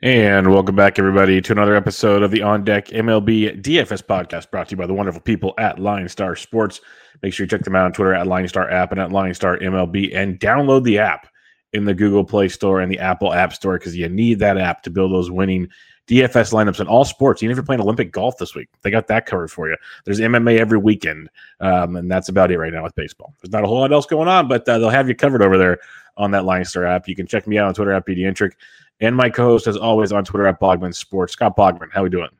And welcome back, everybody, to another episode of the On Deck MLB DFS podcast brought to you by the wonderful people at Line Star Sports. Make sure you check them out on Twitter at Line Star App and at Line Star MLB and download the app in the Google Play Store and the Apple App Store because you need that app to build those winning DFS lineups in all sports. Even if you're playing Olympic golf this week, they got that covered for you. There's MMA every weekend, um, and that's about it right now with baseball. There's not a whole lot else going on, but uh, they'll have you covered over there on that Line Star app. You can check me out on Twitter at BDintric and my co-host, as always, on Twitter at Bogman Sports. Scott Bogman, how we doing?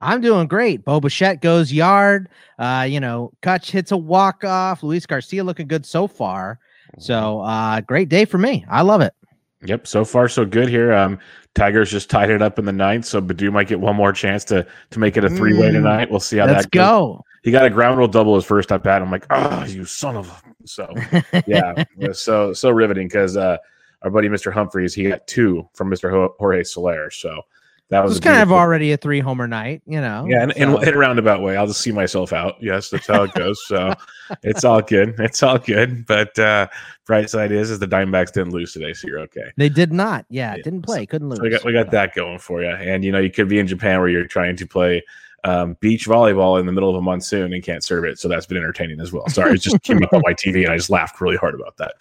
I'm doing great. Bo Bichette goes yard. Uh, you know, Kutch hits a walk off. Luis Garcia looking good so far. So, uh, great day for me. I love it. Yep, so far so good here. Um, Tigers just tied it up in the ninth, so Baddoo might get one more chance to to make it a three way mm, tonight. We'll see how Let's that goes. go. He got a ground rule double his first at bat. I'm like, oh, you son of a. So yeah, so so riveting because uh, our buddy Mr. Humphreys, he got two from Mr. Jorge Soler. So that was, was kind of already a three homer night, you know. Yeah, in, so. in, in, a roundabout way. I'll just see myself out. Yes, that's how it goes. so it's all good. It's all good. But uh bright side is is the Diamondbacks didn't lose today, so you're okay. They did not. Yeah, yeah. didn't play, so, couldn't lose. So we got we got that going for you. And you know, you could be in Japan where you're trying to play um, beach volleyball in the middle of a monsoon and can't serve it. So that's been entertaining as well. Sorry, it's just came up on my TV and I just laughed really hard about that.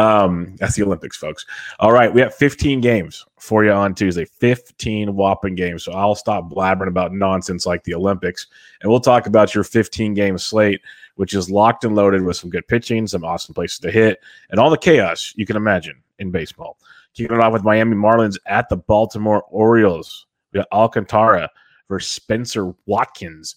Um, that's the Olympics, folks. All right, we have 15 games for you on Tuesday. 15 whopping games. So I'll stop blabbering about nonsense like the Olympics and we'll talk about your 15 game slate, which is locked and loaded with some good pitching, some awesome places to hit, and all the chaos you can imagine in baseball. Kicking it off with Miami Marlins at the Baltimore Orioles. We got Alcantara versus Spencer Watkins.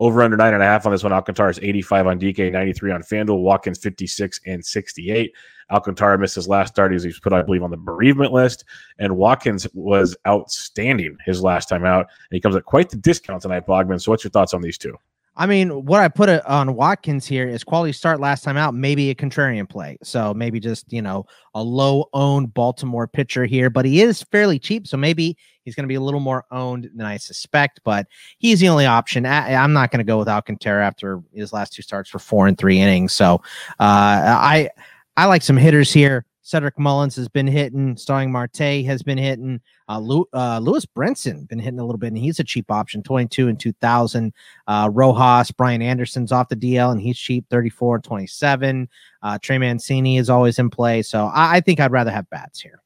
Over under nine and a half on this one. Alcantara is 85 on DK, 93 on FanDuel. Watkins 56 and 68. Alcantara missed his last start. He was put, I believe, on the bereavement list. And Watkins was outstanding his last time out. And he comes at quite the discount tonight, Bogman. So, what's your thoughts on these two? I mean, what I put on Watkins here is quality start last time out, maybe a contrarian play. So maybe just, you know, a low owned Baltimore pitcher here, but he is fairly cheap. So maybe he's going to be a little more owned than I suspect, but he's the only option. I, am not going to go with Alcantara after his last two starts for four and three innings. So uh, I, I like some hitters here. Cedric Mullins has been hitting. Starling Marte has been hitting. Uh, uh, Lewin Brinson been hitting a little bit, and he's a cheap option, 22 and 2000. Uh, Rojas, Brian Anderson's off the DL, and he's cheap, 34 and 27. Uh, Trey Mancini is always in play. So I, I think I'd rather have bats here.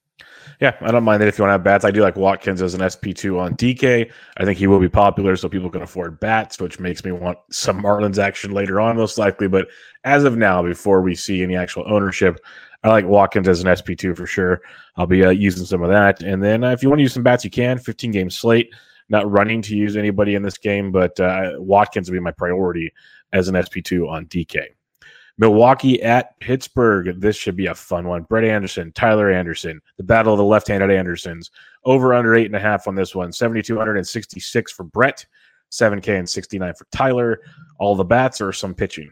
Yeah, I don't mind that if you want to have bats. I do like Watkins as an SP2 on DK. I think he will be popular so people can afford bats, which makes me want some Marlins action later on, most likely. But as of now, before we see any actual ownership, I like Watkins as an SP2 for sure. I'll be uh, using some of that. And then uh, if you want to use some bats, you can. 15 game slate. Not running to use anybody in this game, but uh, Watkins will be my priority as an SP2 on DK. Milwaukee at Pittsburgh. This should be a fun one. Brett Anderson, Tyler Anderson, the battle of the left handed Andersons. Over under eight and a half on this one. 7,266 for Brett, 7K and 69 for Tyler. All the bats or some pitching.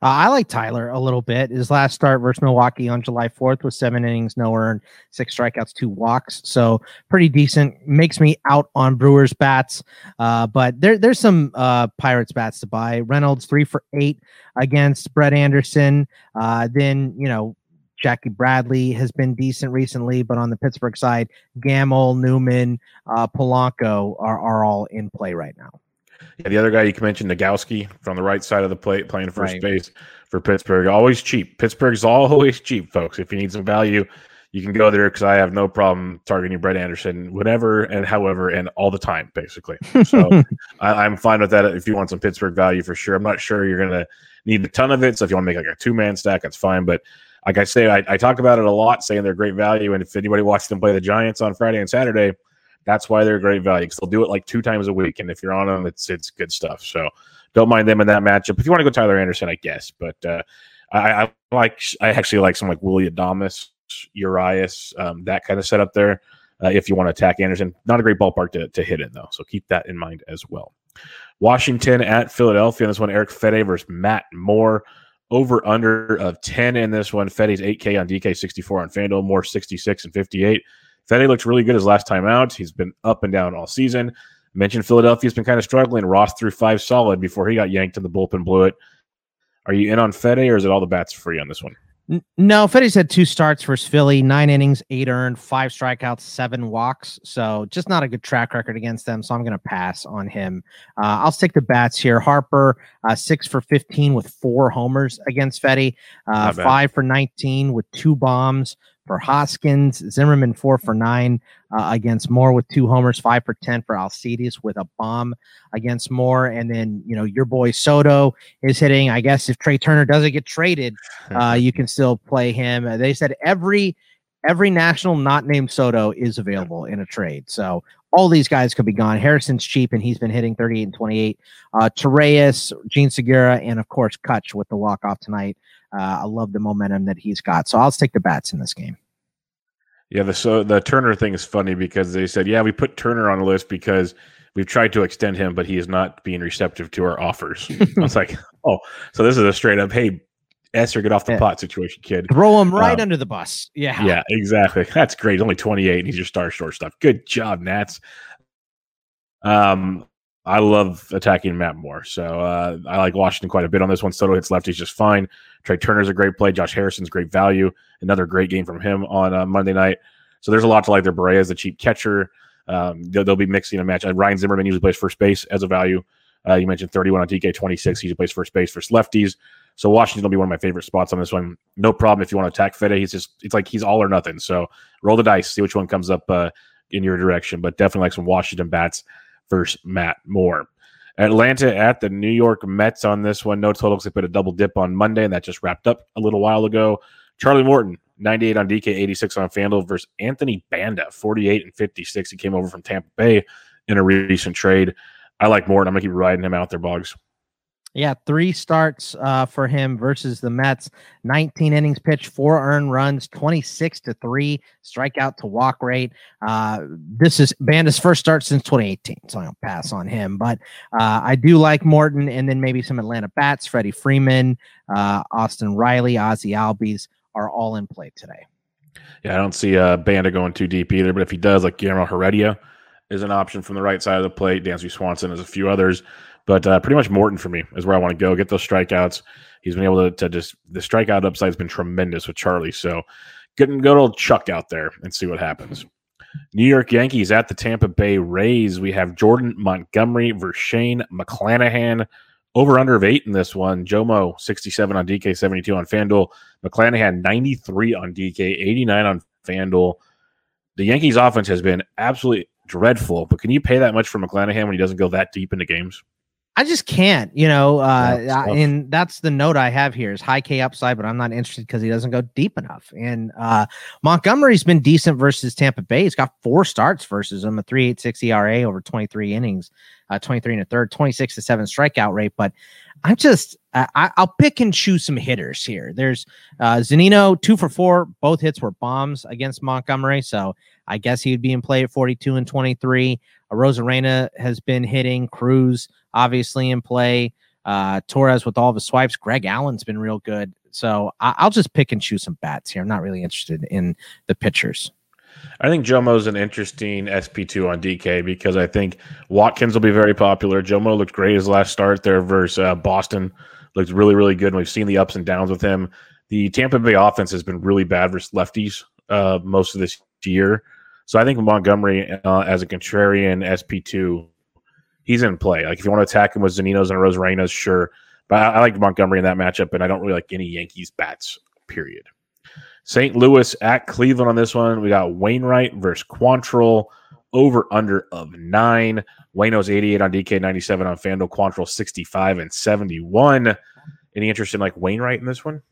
Uh, I like Tyler a little bit. His last start versus Milwaukee on July 4th was seven innings, no earned, six strikeouts, two walks. So pretty decent. Makes me out on Brewers bats. Uh, but there, there's some uh, Pirates bats to buy. Reynolds three for eight against Brett Anderson. Uh, then, you know, Jackie Bradley has been decent recently, but on the Pittsburgh side, Gamel, Newman, uh, Polanco are, are all in play right now. Yeah, the other guy you can mention, Nogowski, from the right side of the plate, playing first right. base for Pittsburgh. Always cheap. Pittsburgh's always cheap, folks. If you need some value, you can go there because I have no problem targeting Brett Anderson whenever and however and all the time, basically. So I, am fine with that if you want some Pittsburgh value for sure. I'm not sure you're going to need a ton of it. So if you want to make like a two man stack, that's fine. But like I say, I, I, talk about it a lot, saying they're great value. And if anybody watched them play the Giants on Friday and Saturday, that's why they're a great value because they'll do it like two times a week, and if you're on them, it's it's good stuff. So don't mind them in that matchup. If you want to go Tyler Anderson, I guess, but uh, I, I, like I actually like some like Willy Adames, Urias, um, that kind of setup there. Uh, if you want to attack Anderson, not a great ballpark to, to hit in though, so keep that in mind as well. Washington at Philadelphia. This one, Eric Fedde versus Matt Moore. Over under of 10 in this one. Fedde's 8K on DK, 64 on FanDuel, Moore 66 and 58. Fedde looked really good his last time out. He's been up and down all season. Mentioned Philadelphia's been kind of struggling. Ross threw five solid before he got yanked and the bullpen blew it. Are you in on Fedde or is it all the bats free on this one? No, Fedde's had two starts versus Philly, nine innings, eight earned, five strikeouts, seven walks. So just not a good track record against them. So I'm going to pass on him. Uh, I'll stick to bats here. Harper, uh, six for 15 with four homers against Fedde, uh, five for 19 with two bombs for Hoskins. Zimmerman four for nine uh, against Moore with two homers, five for ten for Alcides with a bomb against Moore, and then you know your boy Soto is hitting. I guess if Trey Turner doesn't get traded, uh, you can still play him. They said every every national not named Soto is available in a trade, so. All these guys could be gone. Harrison's cheap, and he's been hitting 38 and 28. Uh, Torreyes, Jean Segura, and of course Kutch with the walk off tonight. Uh, I love the momentum that he's got. So I'll stick to bats in this game. Yeah, the so the Turner thing is funny because they said, yeah, we put Turner on the list because we've tried to extend him, but he is not being receptive to our offers. I was like, oh, so this is a straight up, hey, Esther, get off the yeah. pot situation, kid. Throw him right um, under the bus. Yeah. Yeah, exactly. That's great. He's only 28 and he's your star shortstop. Good job, Nats. Um, I love attacking Matt Moore. So uh, I like Washington quite a bit on this one. Soto hits lefties just fine. Trey Turner's a great play. Josh Harrison's great value. Another great game from him on uh, Monday night. So there's a lot to like there. Barrera's the cheap catcher. Um, they'll, they'll, be mixing a match. Uh, Ryan Zimmerman usually plays first base as a value. Uh, you mentioned 31 on DK 26. He usually plays first base for lefties. So Washington will be one of my favorite spots on this one. No problem if you want to attack Fedde. He's just it's like he's all or nothing. So roll the dice, see which one comes up uh, in your direction. But definitely like some Washington bats versus Matt Moore. Atlanta at the New York Mets on this one. No totals. They put a double dip on Monday, and that just wrapped up a little while ago. Charlie Morton, 98 on DK, 86 on FanDuel versus Anthony Banda, 48 and 56. He came over from Tampa Bay in a recent trade. I like Morton. I'm going to keep riding him out there, Boggs. Yeah, three starts uh, for him versus the Mets. 19 innings pitched, four earned runs, 26 to three strikeout to walk rate. Uh, this is Banda's first start since 2018, so I'll pass on him. But uh, I do like Morton, and then maybe some Atlanta bats. Freddie Freeman, uh, Austin Riley, Ozzie Albies are all in play today. Yeah, I don't see uh, Banda going too deep either. But if he does, like Guillermo Heredia is an option from the right side of the plate. Dansby Swanson is a few others. But uh, pretty much Morton for me is where I want to go. Get those strikeouts. He's been able to, to just the strikeout upside has been tremendous with Charlie. So getting good old Chuck out there and see what happens. New York Yankees at the Tampa Bay Rays. We have Jordan Montgomery versus Shane McClanahan. Over under of eight in this one. Jomo 67 on DK, 72 on FanDuel. McClanahan 93 on DK, 89 on FanDuel. The Yankees offense has been absolutely dreadful, but can you pay that much for McClanahan when he doesn't go that deep into games? I just can't, you know, uh, yeah, and that's the note I have here is high K upside, but I'm not interested because he doesn't go deep enough. And uh, Montgomery's been decent versus Tampa Bay. He's got four starts versus him, a 3.86 ERA over 23 innings, uh, 23 and a third, 26 to seven strikeout rate. But I'm just, I, will pick and choose some hitters here. There's uh, Zunino, two for four. Both hits were bombs against Montgomery. So I guess he would be in play at 42 and 23. Arozarena has been hitting. Cruz obviously in play. Uh, Torres with all his swipes. Greg Allen's been real good. So I- will just pick and choose some bats here. I'm not really interested in the pitchers. I think Jomo's an interesting SP2 on DK because I think Watkins will be very popular. Jomo looked great his last start there versus uh, Boston. Looked really, really good. And we've seen the ups and downs with him. The Tampa Bay offense has been really bad versus lefties uh, most of this year. So I think Montgomery uh, as a contrarian SP2, he's in play. Like if you want to attack him with Zuninos and Arozarenas, sure. But I, I like Montgomery in that matchup, and I don't really like any Yankees bats, period. St. Louis at Cleveland on this one. We got Wainwright versus Quantrill over under of nine. Wayno's 88 on DK, 97 on FanDuel, Quantrill 65 and 71. Any interest in like Wainwright in this one?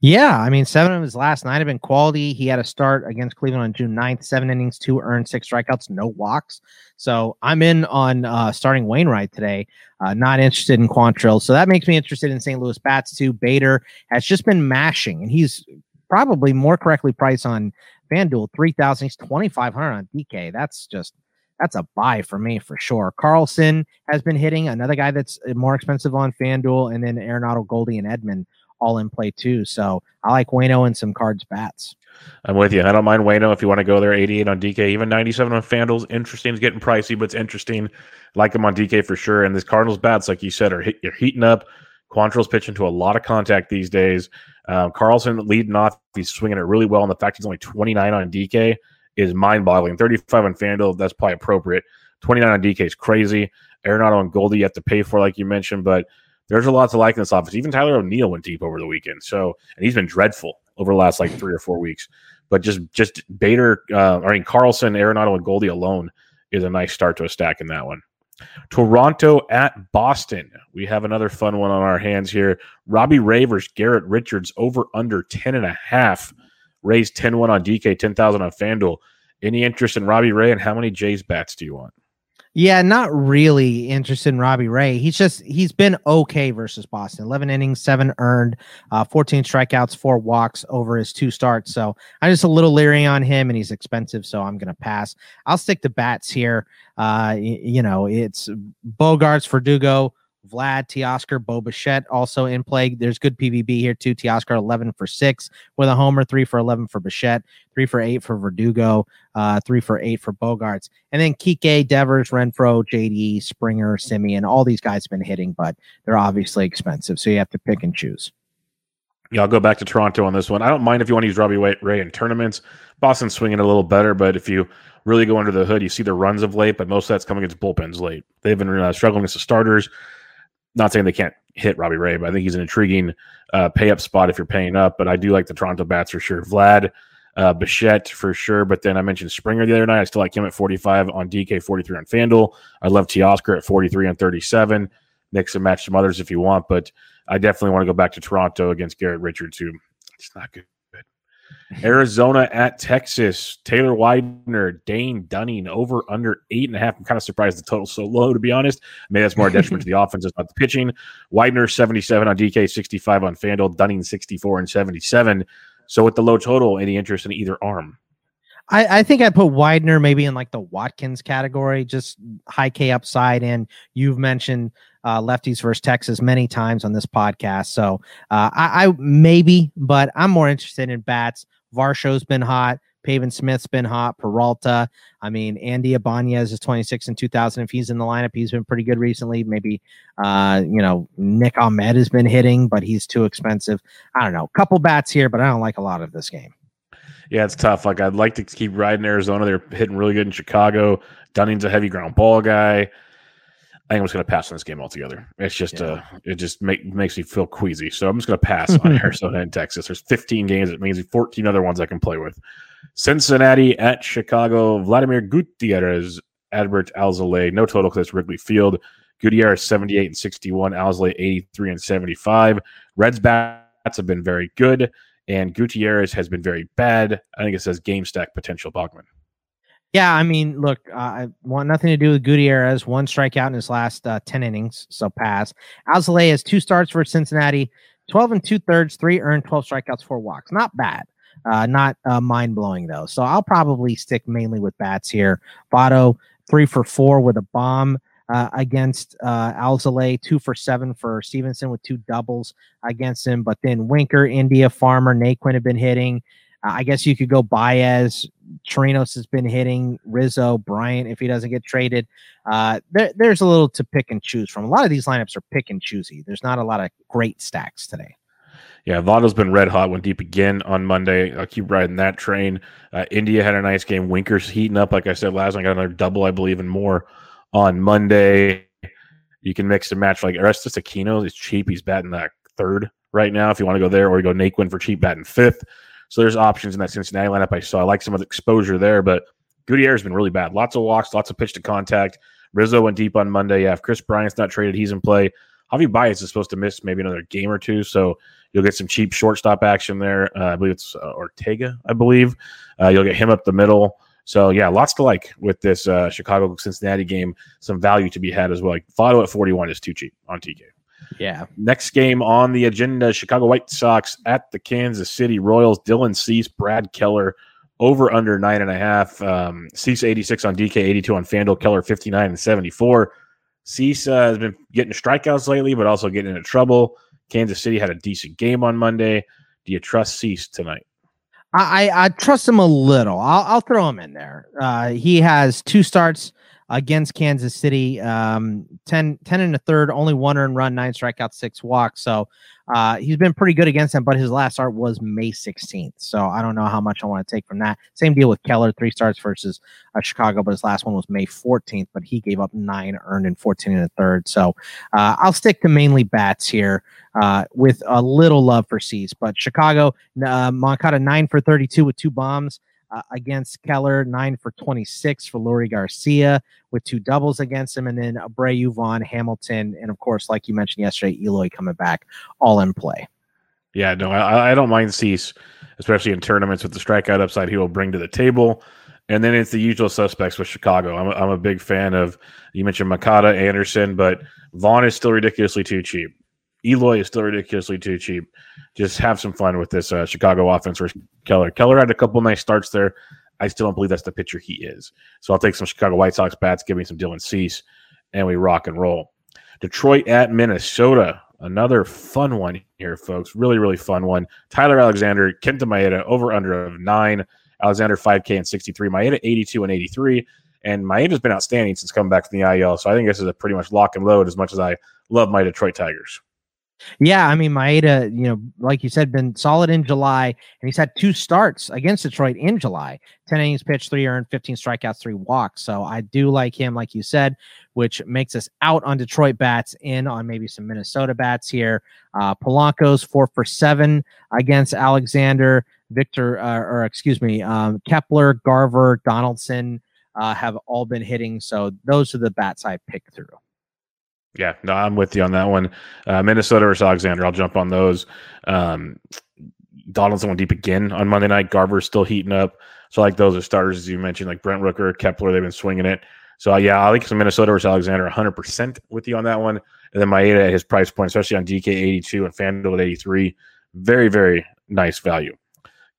Yeah, I mean, seven of his last nine have been quality. He had a start against Cleveland on June 9th, seven innings, two earned, six strikeouts, no walks. So I'm in on uh, starting Wainwright today. Uh, not interested in Quantrill. So that makes me interested in St. Louis bats too. Bader has just been mashing, and he's probably more correctly priced on FanDuel, 3000 He's 2500 on DK. That's just that's a buy for me for sure. Carlson has been hitting another guy that's more expensive on FanDuel, and then Arenado, Goldie, and Edman all in play too. So I like Wayno and some cards bats. I'm with you. I don't mind Wayno if you want to go there. 88 on DK, even 97 on FanDuel's interesting. It's getting pricey, but it's interesting. Like him on DK for sure. And this Cardinals bats, like you said, are hit, you're heating up. Quantrill's pitching to a lot of contact these days. Um, Carlson leading off. He's swinging it really well. And the fact he's only 29 on DK is mind boggling. 35 on FanDuel, that's probably appropriate. 29 on DK is crazy. Arenado and Goldie you have to pay for, like you mentioned, but there's a lot to like in this offense. Even Tyler O'Neill went deep over the weekend. So, and he's been dreadful over the last like three or four weeks. But just just Bader, uh, I mean Carlson, Arenado, and Goldie alone is a nice start to a stack in that one. Toronto at Boston. We have another fun one on our hands here. Robbie Ray versus Garrett Richards over under 10 and a half. Raised 10-1 on DK, 10,000 on FanDuel. Any interest in Robbie Ray and how many Jays bats do you want? Yeah, not really interested in Robbie Ray. He's just he's been okay versus Boston. Eleven innings, seven earned, uh, fourteen strikeouts, four walks over his two starts. So I'm just a little leery on him, and he's expensive, so I'm gonna pass. I'll stick to bats here. Uh, y- you know, it's Bogaerts, Verdugo, Vlad, Teoscar, Bo Bichette also in play. There's good PVB here too. Teoscar 11 for six with a homer, three for 11 for Bichette, three for eight for Verdugo, uh, three for eight for Bogaerts. And then Kike, Devers, Renfroe, JD, Springer, Semien, all these guys have been hitting, but they're obviously expensive. So you have to pick and choose. Yeah, I'll go back to Toronto on this one. I don't mind if you want to use Robbie Ray in tournaments. Boston's swinging a little better, but if you really go under the hood, you see the runs of late, but most of that's coming against bullpens late. They've been uh, struggling against the starters not saying they can't hit Robbie Ray, but I think he's an intriguing uh, pay up spot if you're paying up. But I do like the Toronto bats for sure. Vlad, uh, Bichette for sure. But then I mentioned Springer the other night. I still like him at 45 on DK, 43 on FanDuel. I love Teoscar at 43 and 37. Mix and match some others if you want, but I definitely want to go back to Toronto against Garrett Richards, who it's not good. Arizona at Texas. Taylor Widener, Dane Dunning over under eight and a half. I'm kind of surprised the total's so low, to be honest. Maybe that's more a detriment to the offense, it's not the pitching. Widener 77 on DK, 65 on FanDuel, Dunning 64 and 77. So with the low total, any interest in either arm? I, I think I'd put Widener maybe in like the Watkins category, just high K upside. And you've mentioned uh, lefties versus Texas many times on this podcast. So uh, I, I maybe, but I'm more interested in bats. Varsho's been hot. Pavin Smith's been hot. Peralta. I mean, Andy Ibanez is 26 in 2000. If he's in the lineup, he's been pretty good recently. Maybe, uh, you know, Nick Ahmed has been hitting, but he's too expensive. I don't know. Couple bats here, but I don't like a lot of this game. Yeah, it's tough. Like I'd like to keep riding Arizona. They're hitting really good in Chicago. Dunning's a heavy ground ball guy. I think I'm just going to pass on this game altogether. It's just, yeah. uh, it just make, makes me feel queasy. So I'm just going to pass on Arizona and Texas. There's 15 games. It means 14 other ones I can play with. Cincinnati at Chicago. Vladimir Gutierrez, Adbert Alzolay. No total because it's Wrigley Field. Gutierrez 78 and 61. Alzolay 83 and 75. Reds bats have been very good, and Gutierrez has been very bad. I think it says game stack potential Bogman. Yeah, I mean, look, uh, I want nothing to do with Gutierrez. One strikeout in his last uh, 10 innings, so pass. Alzolay has two starts for Cincinnati, 12 and two thirds, three earned, 12 strikeouts, four walks. Not bad. Uh, not uh, mind blowing, though. So I'll probably stick mainly with bats here. Votto, three for four with a bomb. Uh, against uh, Alzolay, two for seven for Stevenson with two doubles against him. But then Winker, India, Farmer, Naquin have been hitting. Uh, I guess you could go Baez. Chirinos has been hitting Rizzo, Bryant if he doesn't get traded. Uh, there, there's a little to pick and choose from. A lot of these lineups are pick and choosy. There's not a lot of great stacks today. Yeah, Votto's been red hot. Went deep again on Monday. I'll keep riding that train. Uh, India had a nice game. Winker's heating up, like I said last night. Got another double, I believe, and more on Monday. You can mix and match like Aristides Aquino is cheap. He's batting that third right now. If you want to go there, or you go Naquin for cheap batting fifth. So there's options in that Cincinnati lineup. I saw I like some of the exposure there, but Gutierrez has been really bad. Lots of walks, lots of pitch to contact. Rizzo went deep on Monday. Yeah, if Kris Bryant's not traded, he's in play. Javi Baez is supposed to miss maybe another game or two, so you'll get some cheap shortstop action there. Uh, I believe it's uh, Ortega. I believe uh, you'll get him up the middle. So yeah, lots to like with this uh, Chicago Cincinnati game. Some value to be had as well. Like Votto at 41 is too cheap on DK. Yeah. Next game on the agenda Chicago White Sox at the Kansas City Royals. Dylan Cease, Brad Keller over under nine and a half. Um, Cease 86 on DK, 82 on FanDuel, Keller 59 and 74. Cease uh, has been getting strikeouts lately, but also getting into trouble. Kansas City had a decent game on Monday. Do you trust Cease tonight? I, I, I trust him a little. I'll, I'll throw him in there. Uh, he has two starts against Kansas City. Um, 10, 10 and a third, only one earned run, nine strikeouts, six walks. So uh, he's been pretty good against them, but his last start was May 16th. So I don't know how much I want to take from that. Same deal with Keller, three starts versus uh, Chicago, but his last one was May 14th, but he gave up nine earned in 14 and a third. So uh, I'll stick to mainly bats here uh, with a little love for Cease. But Chicago, uh, Moncada nine for 32 with two bombs uh, against Keller, nine for 26 for Leury Garcia with two doubles against him, and then Abreu, Vaughn, Hamilton, and of course, like you mentioned yesterday, Eloy coming back all in play. Yeah, no, I, I don't mind Cease, especially in tournaments with the strikeout upside he will bring to the table. And then it's the usual suspects with Chicago. I'm a, I'm a big fan of, you mentioned Moncada, Anderson, but Vaughn is still ridiculously too cheap. Eloy is still ridiculously too cheap. Just have some fun with this uh, Chicago offense versus Keller. Keller had a couple nice starts there. I still don't believe that's the pitcher he is. So I'll take some Chicago White Sox bats, give me some Dylan Cease, and we rock and roll. Detroit at Minnesota. Another fun one here, folks. Really, really fun one. Tyler Alexander, Kenta Maeda, over under of nine. Alexander 5K and 63. Maeda 82 and 83. And Maeda's been outstanding since coming back from the IL. So I think this is a pretty much lock and load as much as I love my Detroit Tigers. Yeah, I mean Maeda, you know, like you said, been solid in July, and he's had two starts against Detroit in July. Ten innings pitched, three earned, fifteen strikeouts, three walks. So I do like him, like you said, which makes us out on Detroit bats, in on maybe some Minnesota bats here. Uh, Polanco's four for seven against Alexander, Victor, uh, or excuse me, um, Kepler, Garver, Donaldson uh, have all been hitting. So those are the bats I picked through. Yeah, no, I'm with you on that one. Uh, Minnesota versus Alexander. I'll jump on those. Um, Donaldson went deep again on Monday night. Garver's still heating up. So, like those are starters, as you mentioned, like Brent Rooker, Kepler, they've been swinging it. So, yeah, I like some Minnesota versus Alexander 100% with you on that one. And then Maeda at his price point, especially on DK 82 and FanDuel at 83. Very, very nice value.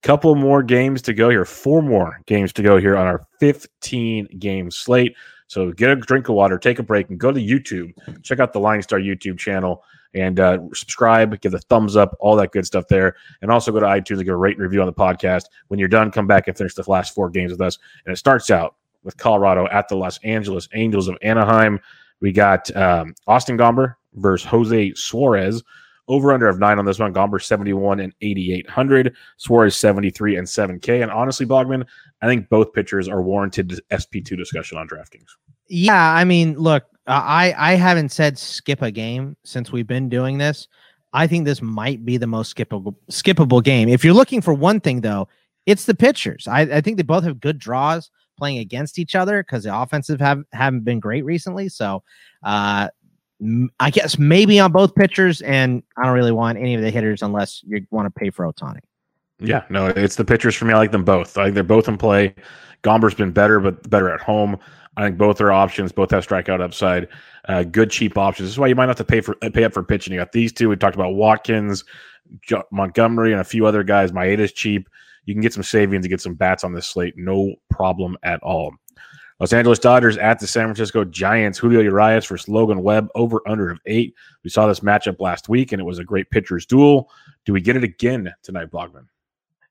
Couple more games to go here. Four more games to go here on our 15 game slate. So get a drink of water, take a break, and go to YouTube. Check out the Line Star YouTube channel and uh, subscribe, give a thumbs up, all that good stuff there. And also go to iTunes and give a rate and review on the podcast. When you're done, come back and finish the last four games with us. And it starts out with Colorado at the Los Angeles Angels of Anaheim. We got um, Austin Gomber versus Jose Suarez. Over under of nine on this one. Gomber 71 and 8,800. Suarez 73 and 7K. And honestly, Bogman, I think both pitchers are warranted SP2 discussion on DraftKings. Yeah, I mean, look, I I haven't said skip a game since we've been doing this. I think this might be the most skippable skippable game. If you're looking for one thing though, it's the pitchers. I, I think they both have good draws playing against each other because the offensive have haven't been great recently. So uh I guess maybe on both pitchers, and I don't really want any of the hitters unless you want to pay for Ohtani. Yeah, no, it's the pitchers for me. I like them both. I think they're both in play. Gomber's been better, but better at home. I think both are options. Both have strikeout upside. Uh, good cheap options. This is why you might not have to pay for pay up for pitching. You got these two. We talked about Watkins, Montgomery, and a few other guys. Maeda's cheap. You can get some savings to get some bats on this slate. No problem at all. Los Angeles Dodgers at the San Francisco Giants. Julio Urias versus Logan Webb over under of eight. We saw this matchup last week, and it was a great pitcher's duel. Do we get it again tonight, Bogman?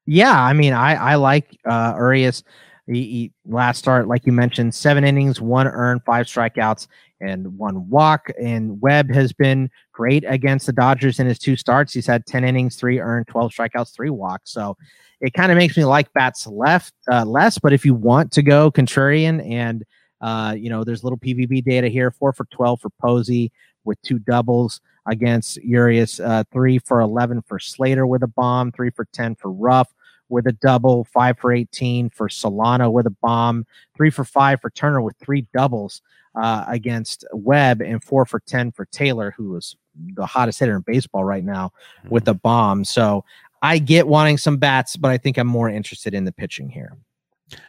Yeah, I mean, I I like uh, Urias. He, he, last start, like you mentioned, seven innings, one earned, five strikeouts, and one walk. And Webb has been great against the Dodgers in his two starts. He's had ten innings, three earned, twelve strikeouts, three walks. So it kind of makes me like bats left uh, less. But if you want to go contrarian, and uh, you know, there's little PVB data here: four for twelve for Posey with two doubles against Urias, uh, three for eleven for Slater with a bomb, three for ten for Ruf with a double, five for 18 for Solano with a bomb, three for five for Turner with three doubles uh, against Webb, and four for 10 for Taylor, who is the hottest hitter in baseball right now mm-hmm. with a bomb. So I get wanting some bats, but I think I'm more interested in the pitching here.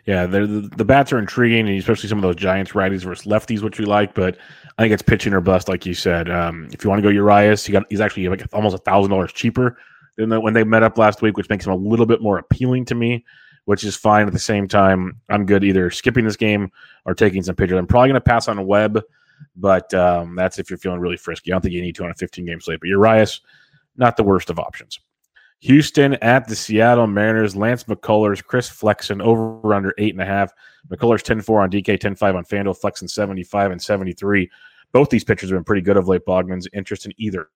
Yeah, the, the bats are intriguing, and especially some of those Giants righties versus lefties, which we like. But I think it's pitching or bust, like you said. Um, if you want to go Urias, he got he's actually like almost a thousand dollars cheaper than when they met up last week, which makes him a little bit more appealing to me which is fine. At the same time, I'm good either skipping this game or taking some pitchers. I'm probably going to pass on Webb, but um, that's if you're feeling really frisky. I don't think you need to on a 15 game slate, but Urias, not the worst of options. Houston at the Seattle Mariners. Lance McCullers, Chris Flexen over under eight and a half. McCullers 10 4 on DK, 10 5 on FanDuel, Flexen 75 and 73. Both these pitchers have been pretty good of late. Bogman's interest in either.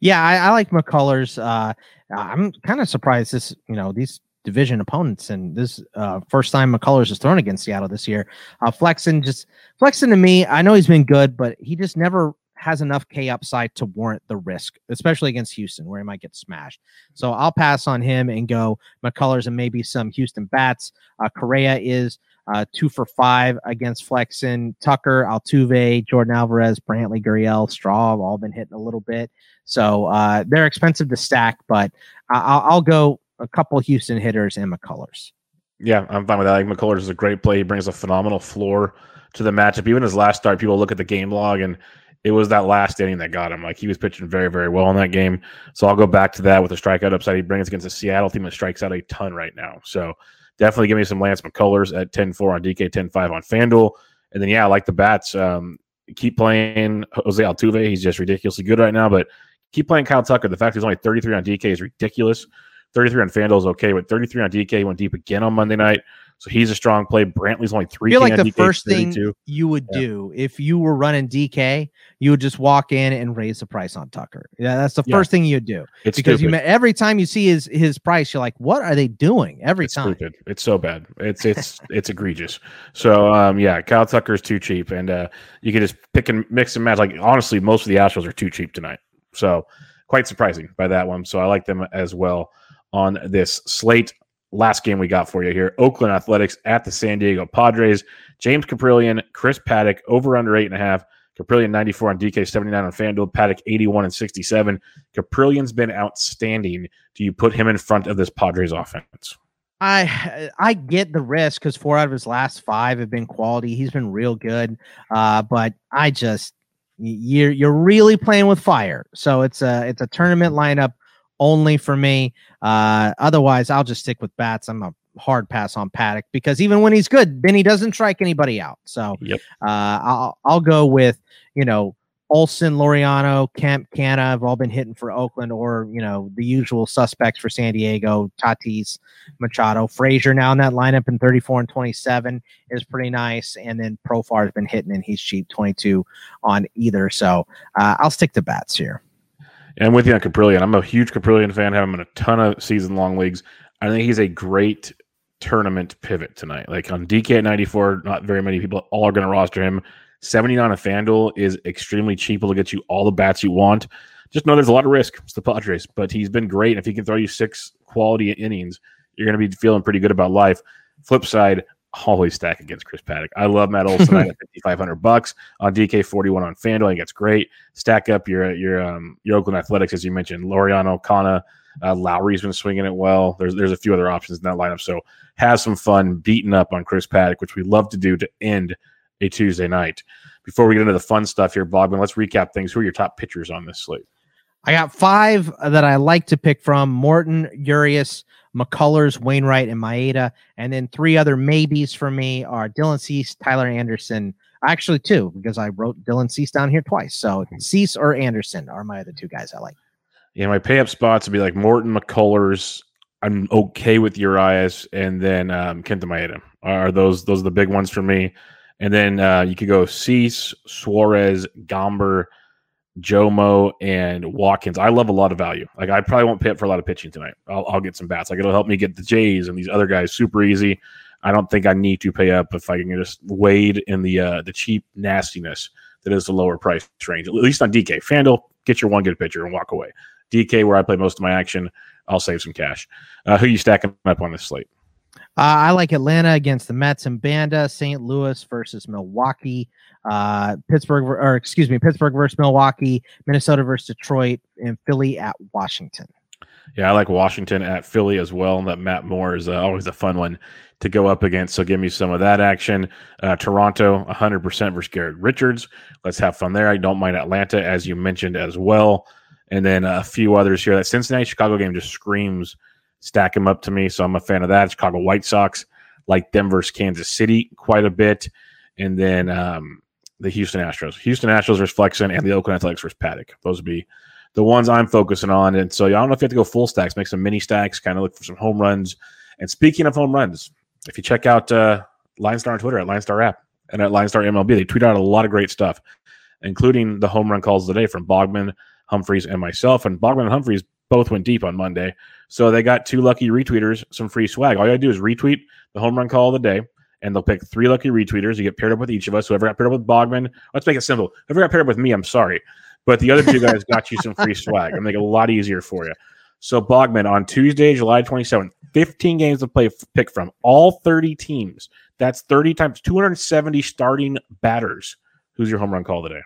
Yeah, I, I like McCullers. Uh, I'm kind of surprised this, you know, these division opponents and this uh, first time McCullers is thrown against Seattle this year. Uh, Flexen just Flexen to me, I know he's been good, but he just never has enough K upside to warrant the risk, especially against Houston, where he might get smashed. So I'll pass on him and go McCullers and maybe some Houston bats. Uh, Correa is uh, two for five against Flexen. Tucker, Altuve, Yordan Alvarez, Brantley, Gurriel, Straw have all been hitting a little bit. So uh, they're expensive to stack, but I'll, I'll go a couple Houston hitters and McCullers. Yeah, I'm fine with that. Like McCullers is a great play. He brings a phenomenal floor to the matchup. Even his last start, people look at the game log and it was that last inning that got him. Like he was pitching very, very well in that game. So I'll go back to that with the strikeout upside he brings against a Seattle team that strikes out a ton right now. So definitely give me some Lance McCullers at 10 4 on DK, 10 5 on FanDuel. And then, yeah, I like the bats. Um, keep playing Jose Altuve. He's just ridiculously good right now, but keep playing Kyle Tucker. The fact he's only 33 on DK is ridiculous. 33 on FanDuel is okay, but 33 on DK went deep again on Monday night. So he's a strong play. Brantley's only three. I feel like the DK, first thing you would yeah. do if you were running DK, you would just walk in and raise the price on Tucker. Yeah, that's the yeah. first thing you'd do. It's because stupid. you every time you see his his price, you're like, what are they doing? Every it's time, stupid. It's so bad. It's it's it's egregious. So um yeah, Kyle Tucker is too cheap, and uh you can just pick and mix and match. Like honestly, most of the Astros are too cheap tonight. So quite surprising by that one. So I like them as well on this slate. Last game we got for you here Oakland Athletics at the San Diego Padres. James Kaprielian, Chris Paddack, over under eight and a half. Kaprielian 94 on DK, 79 on FanDuel, Paddack 81 and 67. Kaprielian's been outstanding. Do you put him in front of this Padres offense? I I get the risk because four out of his last five have been quality. He's been real good, uh, but I just you're you're really playing with fire. So it's a it's a tournament lineup only for me. Uh, otherwise, I'll just stick with bats. I'm a hard pass on Paddack because even when he's good, then he doesn't strike anybody out. So yep. uh, I'll I'll go with you know Olson, Laureano, Kemp, Canha have all been hitting for Oakland, or you know the usual suspects for San Diego: Tatis, Machado, Frazier. Now in that lineup in 34 and 27 is pretty nice, and then Profar has been hitting, and he's cheap, 22 on either. So uh, I'll stick to bats here. And I'm with you on Kaprielian. I'm a huge Kaprielian fan. Have him in a ton of season long leagues. I think he's a great tournament pivot tonight. Like on DK at 94, not very many people all are going to roster him. 79 on FanDuel is extremely cheap. It'll get you all the bats you want. Just know there's a lot of risk. It's the Padres, but he's been great. And if he can throw you six quality innings, you're going to be feeling pretty good about life. Flip side, always stack against Chris Paddack. I love Matt Olson at 5500 bucks on DK 41 on FanDuel. I think it's great. Stack up your your um your Oakland Athletics as you mentioned. Laureano, Canha, uh, Lowrie's been swinging it well. There's there's a few other options in that lineup. So have some fun beating up on Chris Paddack, which we love to do to end a Tuesday night. Before we get into the fun stuff here, Bogman, let's recap things. Who are your top pitchers on this slate? I got five that I like to pick from Morton, Urias, McCullers, Wainwright, and Maeda. And then three other maybes for me are Dylan Cease, Tyler Anderson. Actually, two, because I wrote Dylan Cease down here twice. So Cease or Anderson are my other two guys I like. Yeah, my pay up spots would be like Morton, McCullers. I'm okay with Urias, and then um, Kenta Maeda. Are those those are the big ones for me? And then uh, you could go Cease, Suarez, Gomber, Jomo and Watkins. I love a lot of value. Like I probably won't pay up for a lot of pitching tonight. I'll, I'll, get some bats. Like it'll help me get the Jays and these other guys super easy. I don't think I need to pay up if I can just wade in the uh, the cheap nastiness that is the lower price range. At least on DK, Fanduel, get your one good pitcher and walk away. DK, where I play most of my action, I'll save some cash. Uh, who you stacking up on this slate? Uh, I like Atlanta against the Mets and Banda, St. Louis versus Milwaukee, uh, Pittsburgh, or excuse me, Pittsburgh versus Milwaukee, Minnesota versus Detroit, and Philly at Washington. Yeah, I like Washington at Philly as well. And that Matt Moore is uh, always a fun one to go up against. So give me some of that action. Uh, Toronto, 100% versus Garrett Richards. Let's have fun there. I don't mind Atlanta, as you mentioned as well. And then a few others here. That Cincinnati Chicago game just screams stack them up to me. So I'm a fan of that. Chicago White Sox, like Denver's Kansas City quite a bit. And then um, the Houston Astros. Houston Astros versus Flexen and the Oakland Athletics versus Paddack. Those would be the ones I'm focusing on. And so I don't know if you have to go full stacks, make some mini stacks, kind of look for some home runs. And speaking of home runs, if you check out uh, Line Star on Twitter at Line Star app and at Line Star MLB, they tweet out a lot of great stuff, including the home run calls today from Bogman, Humphreys, and myself. And Bogman and Humphreys both went deep on Monday. So they got two lucky retweeters some free swag. All you gotta do is retweet the home run call of the day, and they'll pick three lucky retweeters. You get paired up with each of us. Whoever got paired up with Bogman, let's make it simple. Whoever got paired up with me, I'm sorry. But the other two guys got you some free swag. I'm make it a lot easier for you. So Bogman on Tuesday, July 27th, 15 games to play pick from all 30 teams. That's 30 times 270 starting batters. Who's your home run call today?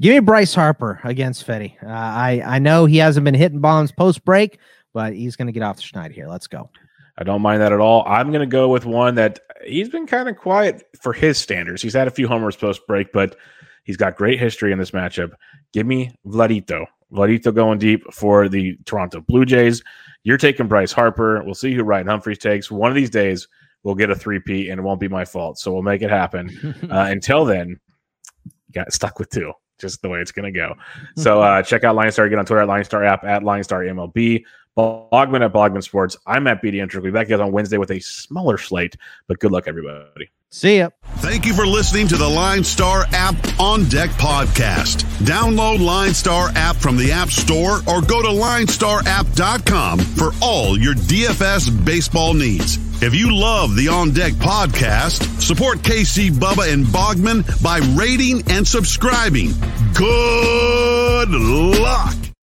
Give me Bryce Harper against Fedde. Uh, I I know he hasn't been hitting bombs post break, but he's going to get off the schneid here. Let's go. I don't mind that at all. I'm going to go with one that he's been kind of quiet for his standards. He's had a few homers post break, but he's got great history in this matchup. Give me Vladito. Vladito going deep for the Toronto Blue Jays. You're taking Bryce Harper. We'll see who Ryan Humphreys takes. One of these days, we'll get a 3P and it won't be my fault. So we'll make it happen. Uh, until then, got stuck with two just the way it's going to go. So uh, check out Line Star. Get on Twitter at Line Star app at Line Star MLB. Bogman at Bogman Sports. I'm at BD Entry. We'll be back again on Wednesday with a smaller slate, but good luck, everybody. See ya. Thank you for listening to the Line Star app on deck podcast. Download Line Star app from the App Store or go to linestarapp.com for all your DFS baseball needs. If you love the On Deck podcast, support KC Bubba and Bogman by rating and subscribing. Good luck.